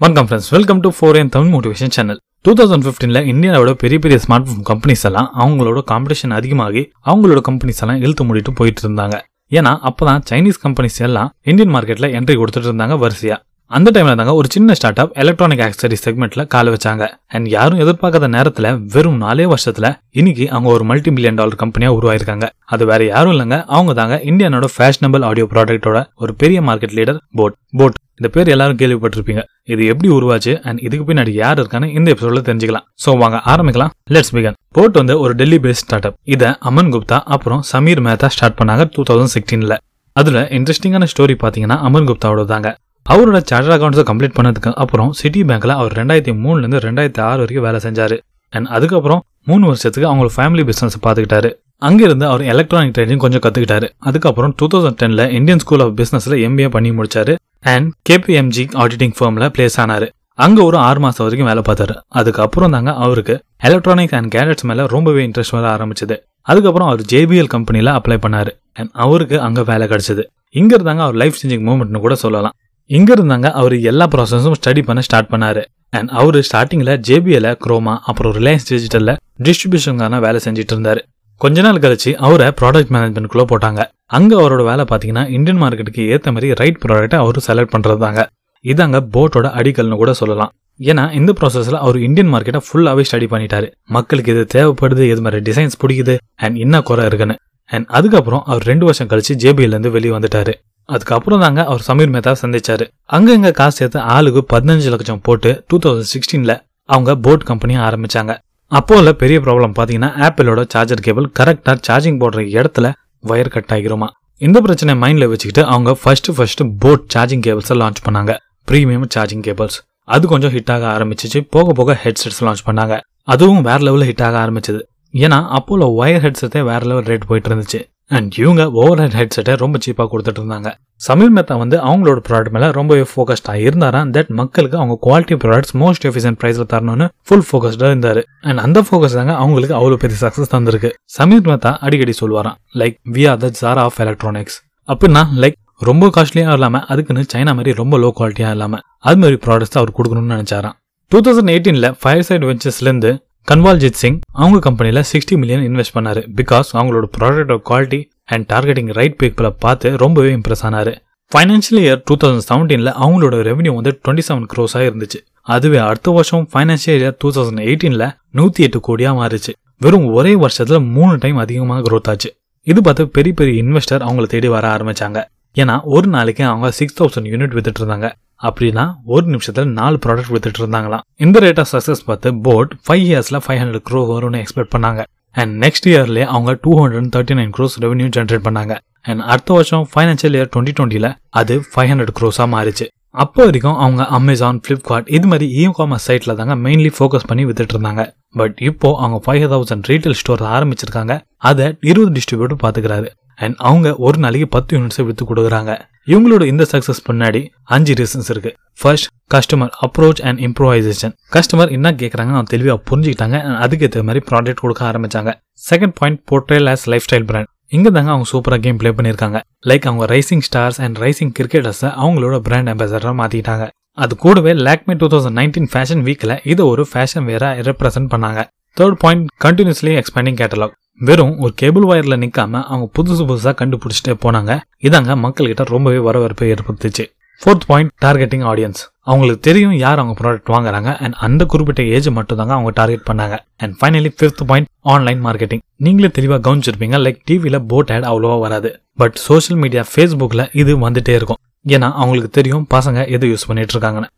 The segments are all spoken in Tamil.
வணக்கம் friends welcome to four N Tamil motivation channel two thousand ஃபிஃப்டீனில் இந்தியாவோட பெரிய பெரிய ஸ்மார்ட் ஃபோன் கம்பெனிஸ் எல்லாம் அவங்களோட காம்படிஷன் அதிகமாகி அவங்களோட கம்பெனிஸ் எல்லாம் இழுத்து மூடிட்டு போயிட்டு இருந்தாங்க. ஏன்னா அப்பதான் சைனீஸ் கம்பெனிஸ் எல்லாம் இந்தியன் மார்க்கெட்ல என்ட்ரி கொடுத்துட்டு இருந்தாங்க வரிசையா. அந்த டைம்ல தாங்க ஒரு சின்ன ஸ்டார்ட் அப் எலக்ட்ரானிக் ஆக்சரி செக்மெண்ட்ல கால வச்சாங்க. அண்ட் யாரும் எதிர்பார்க்காத நேரத்துல வெறும் நாலே வருஷத்துல இன்னைக்கு அவங்க ஒரு மல்டி மில்லியன் டாலர் கம்பெனியா உருவாயிருக்காங்க. அது வேற யாரும் இல்லைங்க. அவங்க தாங்க இந்தியானோட ஃபேஷனபிள் ஆடியோ ப்ராடக்ட்டோட ஒரு பெரிய மார்க்கெட் லீடர் போட் போட் இந்த பேர் எல்லாரும் கேள்விப்பட்டிருப்பீங்க. இது எப்படி உருவாச்சு? அண்ட் இதுக்கு பின்னாடி யார் இருக்கான்னு இந்த எபிசோட்ல தெரிஞ்சுக்கலாம். சோ வாங்க ஆரம்பிக்கலாம். லெட்ஸ் பிகன் போட் வந்து ஒரு டெல்லி பேஸ்ட் ஸ்டார்ட் அப் இதை அமன் குப்தா அப்புறம் சமீர் மேத்தா ஸ்டார்ட் பண்ணாங்க டூ தௌசண்ட் சிக்ஸ்டீன்ல அதுல இன்ட்ரெஸ்டிங்கான ஸ்டோரி பாத்தீங்கன்னா அமன் குப்தாவோட தாங்க. அவரோட சார்டர் அக்கௌண்ட்ஸை கம்ப்ளீட் பண்ணதுக்கு அப்புறம் சிட்டி பேங்க்ல அவர் ரெண்டாயிரத்தி மூணுலேருந்து ரெண்டாயிரத்தி ஆறு வரைக்கும் வேலை செஞ்சார். அண்ட் அதுக்கப்புறம் மூணு வருஷத்துக்கு அவங்க ஃபேமிலி பிஸ்னஸ் பார்த்துக்கிட்டாரு அங்கிருந்து அவர் எலக்ட்ரானிக் ட்ரேடிங் கொஞ்சம் கத்துக்கிட்டாரு. அதுக்கப்புறம் டூ தௌசண்ட் டென்ல இந்தியன் ஸ்கூல் ஆஃப் பிசினஸ்ல எம்பிஏ பண்ணி முடிச்சாரு. அண்ட் கேபிஎம்ஜி ஆடிட்டிங் ஃபார்மில் பிளேஸ் ஆனாரு. அங்க ஒரு ஆறு மாசம் வரைக்கும் வேலை பார்த்தாரு. அதுக்கப்புறம் தாங்க அவருக்கு எலக்ட்ரானிக் அண்ட் கேடட்ஸ் மேல ரொம்பவே இன்ட்ரெஸ்ட் வர ஆரம்பிச்சது. அதுக்கப்புறம் அவர் ஜேபிஎல் கம்பெனில அப்ளை பண்ணாரு. அண்ட் அவருக்கு அங்க வேலை கிடைச்சது. இங்க இருந்தாங்க அவர் லைஃப் சேஞ்சிங் மூமெண்ட்னு கூட சொல்லலாம். இங்க இருந்தாங்க அவர் எல்லா ப்ராசஸும் ஸ்டடி பண்ண ஸ்டார்ட் பண்ணாரு. அண்ட் அவர் ஸ்டார்டிங்ல ஜேபிஎல குரோமா அப்புறம் ரிலையன்ஸ் டிஜிட்டல்ல டிஸ்ட்ரிபியூஷனுக்கான வேலை செஞ்சுட்டு இருந்தாரு. கொஞ்ச நாள் கழிச்சு அவரை ப்ராடக்ட் மேனேஜ்மெண்ட்குள்ள போட்டாங்க. அங்க அவரோட வேலை பாத்தீங்கன்னா இந்தியன் மார்க்கெட்டுக்கு ஏத்த மாதிரி ரைட் ப்ராடக்ட்டை அவர் செலக்ட் பண்றது தாங்க இதாங்க போட்டோட அடிக்கல்னு கூட சொல்லலாம். ஏன்னா இந்த ப்ராசஸ்ல அவர் இந்தியன் மார்க்கெட்டை ஃபுல்லாவே ஸ்டடி பண்ணிட்டாரு. மக்களுக்கு இது தேவைப்படுது எது மாதிரி டிசைன்ஸ் பிடிக்குது அண்ட் என்ன குறை இருக்குன்னு. அண்ட் அதுக்கப்புறம் அவர் ரெண்டு வருஷம் கழிச்சு ஜேபிஎல் இருந்து வெளியே வந்துட்டாரு. அதுக்கப்புறம் தாங்க அவர் சமீர் மேத்தா சந்திச்சாரு. அங்க இங்க காசு சேர்த்து ஆளுக்கு பதினஞ்சு லட்சம் போட்டு டூ தௌசண்ட் சிக்ஸ்டீன்ல அவங்க போட் கம்பெனியை ஆரம்பிச்சாங்க. அப்போ உள்ள பெரிய ப்ராப்ளம் பாத்தீங்கன்னா ஆப்பிளோட சார்ஜர் கேபிள் கரெக்டா சார்ஜிங் போடுற இடத்துல வயர் கட் ஆகிருமா. இந்த பிரச்சனை மைண்ட்ல வச்சுக்கிட்டு அவங்க first first boat charging cables launch பண்ணாங்க. ப்ரீமியம் சார்ஜிங் கேபிள்ஸ் அது கொஞ்சம் ஹிட் ஆக ஆரம்பிச்சிச்சு. போக போக ஹெட்செட்ஸ் லான்ச் பண்ணாங்க. அதுவும் வேற லெவலில் ஹிட் ஆக ஆரம்பிச்சது. ஏன்னா அப்போல ஒயர் ஹெட்செட்டே வேற லெவல் ரேட் போயிட்டு இருந்துச்சு. அண்ட் இவங்க ஓவர் ஹெட் ஹெட்செட்டை ரொம்ப சீப்பாக கொடுத்துட்டு இருந்தாங்க. சமீர் மேத்தா வந்து அவங்களோட ப்ராடக்ட் மேலே ரொம்பவே ஃபோக்கஸ்டாக இருந்தாரா? தட் மக்களுக்கு அவங்க குவாலிட்டி ப்ராடக்ட்ஸ் மோஸ்ட் எஃபிஷியன்ட் ப்ரைஸில் தரணும்னு ஃபுல் ஃபோக்கஸ்டாக இருந்தார். அண்ட் அந்த ஃபோக்கஸ் தாங்க அவங்களுக்கு அவ்வளோ பெரிய சக்ஸஸ் தந்திருக்கு. சமீர் மேத்தா அடிக்கடி சொல்லுவாராம் like we are the Zara of electronics அப்படின்னா லைக் ரொம்ப காஸ்ட்லியாக இல்லாமல் அதுக்குன்னு சைனா மாதிரி ரொம்ப லோ குவாலிட்டியாக இல்லாமல் அது மாதிரி ப்ராடக்ட்ஸ் அவர் கொடுக்கணும்னு நினைச்சாராம். டூ தௌசண்ட் எயிட்டீனில் ஃபயர் சைட் வெஞ்சர்ஸ்லேருந்து கன்வால்ஜித் சிங் அவங்க கம்பெனியில் சிக்ஸ்டி மில்லியன் இன்வெஸ்ட் பண்ணாரு. பிகாஸ் அவங்களோட ப்ராடக்டோட குவாலிட்டி அண்ட் டார்கெட்டிங் ரைட் பீப்புளை பார்த்து ரொம்பவே இம்ப்ரெஸ் ஆனாரு. ஃபைனான்ஷியல் இயர் டூ தௌசண்ட் செவன்டீன்ல அவங்களோட ரெவன்யூ வந்து டுவெண்ட்டி செவன் க்ரோஸாக இருந்துச்சு. அதுவே அடுத்த வருஷம் ஃபைனான்ஷியல் இயர் டூ தௌசண்ட் எயிட்டீன்ல நூத்தி எட்டு கோடியா மாறிச்சு. வெறும் ஒரே வருஷத்துல மூணு டைம் அதிகமாக க்ரோத் ஆச்சு. இது பார்த்து பெரிய பெரிய இன்வெஸ்டர் அவங்கள தேடி வர ஆரம்பிச்சாங்க. ஏன்னா ஒரு நாளைக்கு அவங்க சிக்ஸ் தௌசண்ட் யூனிட் வித்துட்டு இருந்தாங்க. அப்படின்னா ஒரு நிமிஷத்தில் நாலு ப்ராடக்ட் வித்துட்டு இருந்தாங்களாம். இந்த ரேட் ஆஃப் சக்ஸஸ் பார்த்து போர்ட் ஃபைவ் இயர்ஸில் ஃபைவ் ஹண்ட்ரட் க்ரோ வரும்னு எக்ஸ்பெக்ட் பண்ணாங்க. அண்ட் நெக்ஸ்ட் இயர்லேயே அவங்க two hundred thirty nine crores revenue generate பண்ணாங்க. அண்ட் அடுத்த வருஷம் ஃபைனான்ஷியல் இயர் டுவெண்ட்டி டுவெண்ட்டியில் அது ஃபைவ் ஹண்ட்ரட் க்ரோஸாக மாறிச்சு. அப்போ வரைக்கும் அவங்க அமேசான் ஃப்ளிப்கார்ட் இது மாதிரி இ காமர்ஸ் சைட்டில் தாங்க மெயின்லி ஃபோக்கஸ் பண்ணி வித்துட்டு இருந்தாங்க. பட் இப்போ அவங்க ஃபைவ் தௌசண்ட் ரீட்டைல் ஸ்டோர் ஆரம்பிச்சிருக்காங்க. அதை இருபது டிஸ்ட்ரிபியூட்டர் பார்த்துக்கிறாரு. அண்ட் அவங்க ஒரு நாளைக்கு பத்து யூனிட்ஸை வித்து கொடுக்குறாங்க. இவங்களோட இந்த சக்சஸ் பின்னாடி அஞ்சு ரீசன்ஸ் இருக்கு. First customer approach and improvisation customer என்ன கேட்குறாங்க அவங்க தெளிவாக புரிஞ்சுக்கிட்டாங்க. அதுக்கேற்ற மாதிரி ப்ராடக்ட் கொடுக்க ஆரம்பிச்சாங்க. Second point portrayal as life style brand இங்கே தாங்க அவங்க சூப்பராக கேம் ப்ளே பண்ணியிருக்காங்க லைக் அவங்க ரைசிங் ஸ்டார்ஸ் அண்ட் ரைசிங் கிரிக்கெட்டர்ஸை அவங்களோட பிராண்ட் அம்பாசடராக மாற்றிட்டாங்க அது கூடவே Lakme two thousand nineteen fashion வீக்கில் இதை ஒரு ஃபேஷன் வேற ரெப்ரசென்ட் பண்ணாங்க. Third point continuously expanding catalogue வெறும் ஒரு கேபிள் வயரில் நிக்காம அவங்க புதுசு புதுசா கண்டுபிடிச்சிட்டே போனாங்க. இதாங்க மக்கள்கிட்ட ரொம்பவே வரவேற்பை ஏற்படுத்துச்சு. ஃபோர்த் பாயிண்ட் டார்கெட்டிங் ஆடியன்ஸ் அவங்களுக்கு தெரியும் யார் அவங்க ப்ராடக்ட் வாங்குறாங்க அண்ட் அந்த குறிப்பிட்ட ஏஜ் மட்டும் தாங்க அவங்க டார்கெட் பண்ணாங்க. And finally fifth point online marketing நீங்களே தெளிவாக கவனிச்சிருப்பீங்க லைக் டிவியில் போட் ஆட் அவ்வளோவா வராது. பட் சோஷியல் மீடியா ஃபேஸ்புக்கில் இது வந்துட்டே இருக்கும். ஏன்னா அவங்களுக்கு தெரியும் பசங்க எது யூஸ் பண்ணிட்டு இருக்காங்கன்னு.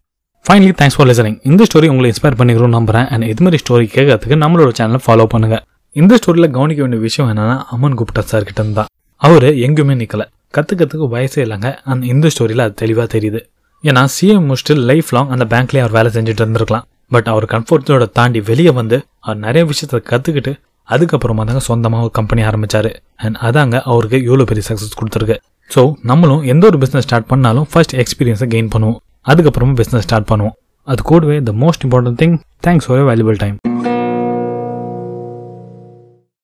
ஃபைனலி தேங்க்ஸ் ஃபார் லிசனிங் இந்த ஸ்டோரி உங்களை இன்ஸ்பயர் பண்ணிக்கிறோம் நம்புறேன். அண்ட் இது மாதிரி ஸ்டோரி கேட்கறதுக்கு நம்மளோட சேனலை ஃபாலோ பண்ணுங்க. இந்த ஸ்டோரியில் கவனிக்க வேண்டிய விஷயம் என்னன்னா அமன் குப்டா சார் கிட்ட இருந்தா அவர் எங்கேயுமே நிற்கல கற்றுக்கிறதுக்கு வயசே இல்லைங்க. அண்ட் இந்த ஸ்டோரியில் அது தெளிவாக தெரியுது. ஏன்னா சிஎம் முடிச்சுட்டு லைஃப் லாங் அந்த பேங்க்லேயே அவர் வேலை செஞ்சுட்டு இருந்திருக்கலாம். பட் அவர் கம்ஃபர்ட்டோட தாண்டி வெளியே வந்து அவர் நிறைய விஷயத்த கற்றுக்கிட்டு அதுக்கப்புறமா தாங்க சொந்தமாக ஒரு கம்பெனி ஆரம்பிச்சார். அண்ட் அதாங்க அவருக்கு இவ்வளோ பெரிய சக்ஸஸ் கொடுத்துருக்கு. ஸோ நம்மளும் எந்த ஒரு பிஸ்னஸ் ஸ்டார்ட் பண்ணாலும் ஃபர்ஸ்ட் எக்ஸ்பீரியன்ஸை கெயின் பண்ணுவோம். அதுக்கப்புறமா பிஸ்னஸ் ஸ்டார்ட் பண்ணுவோம். அது கூடவே the most important thing thanks for valuable time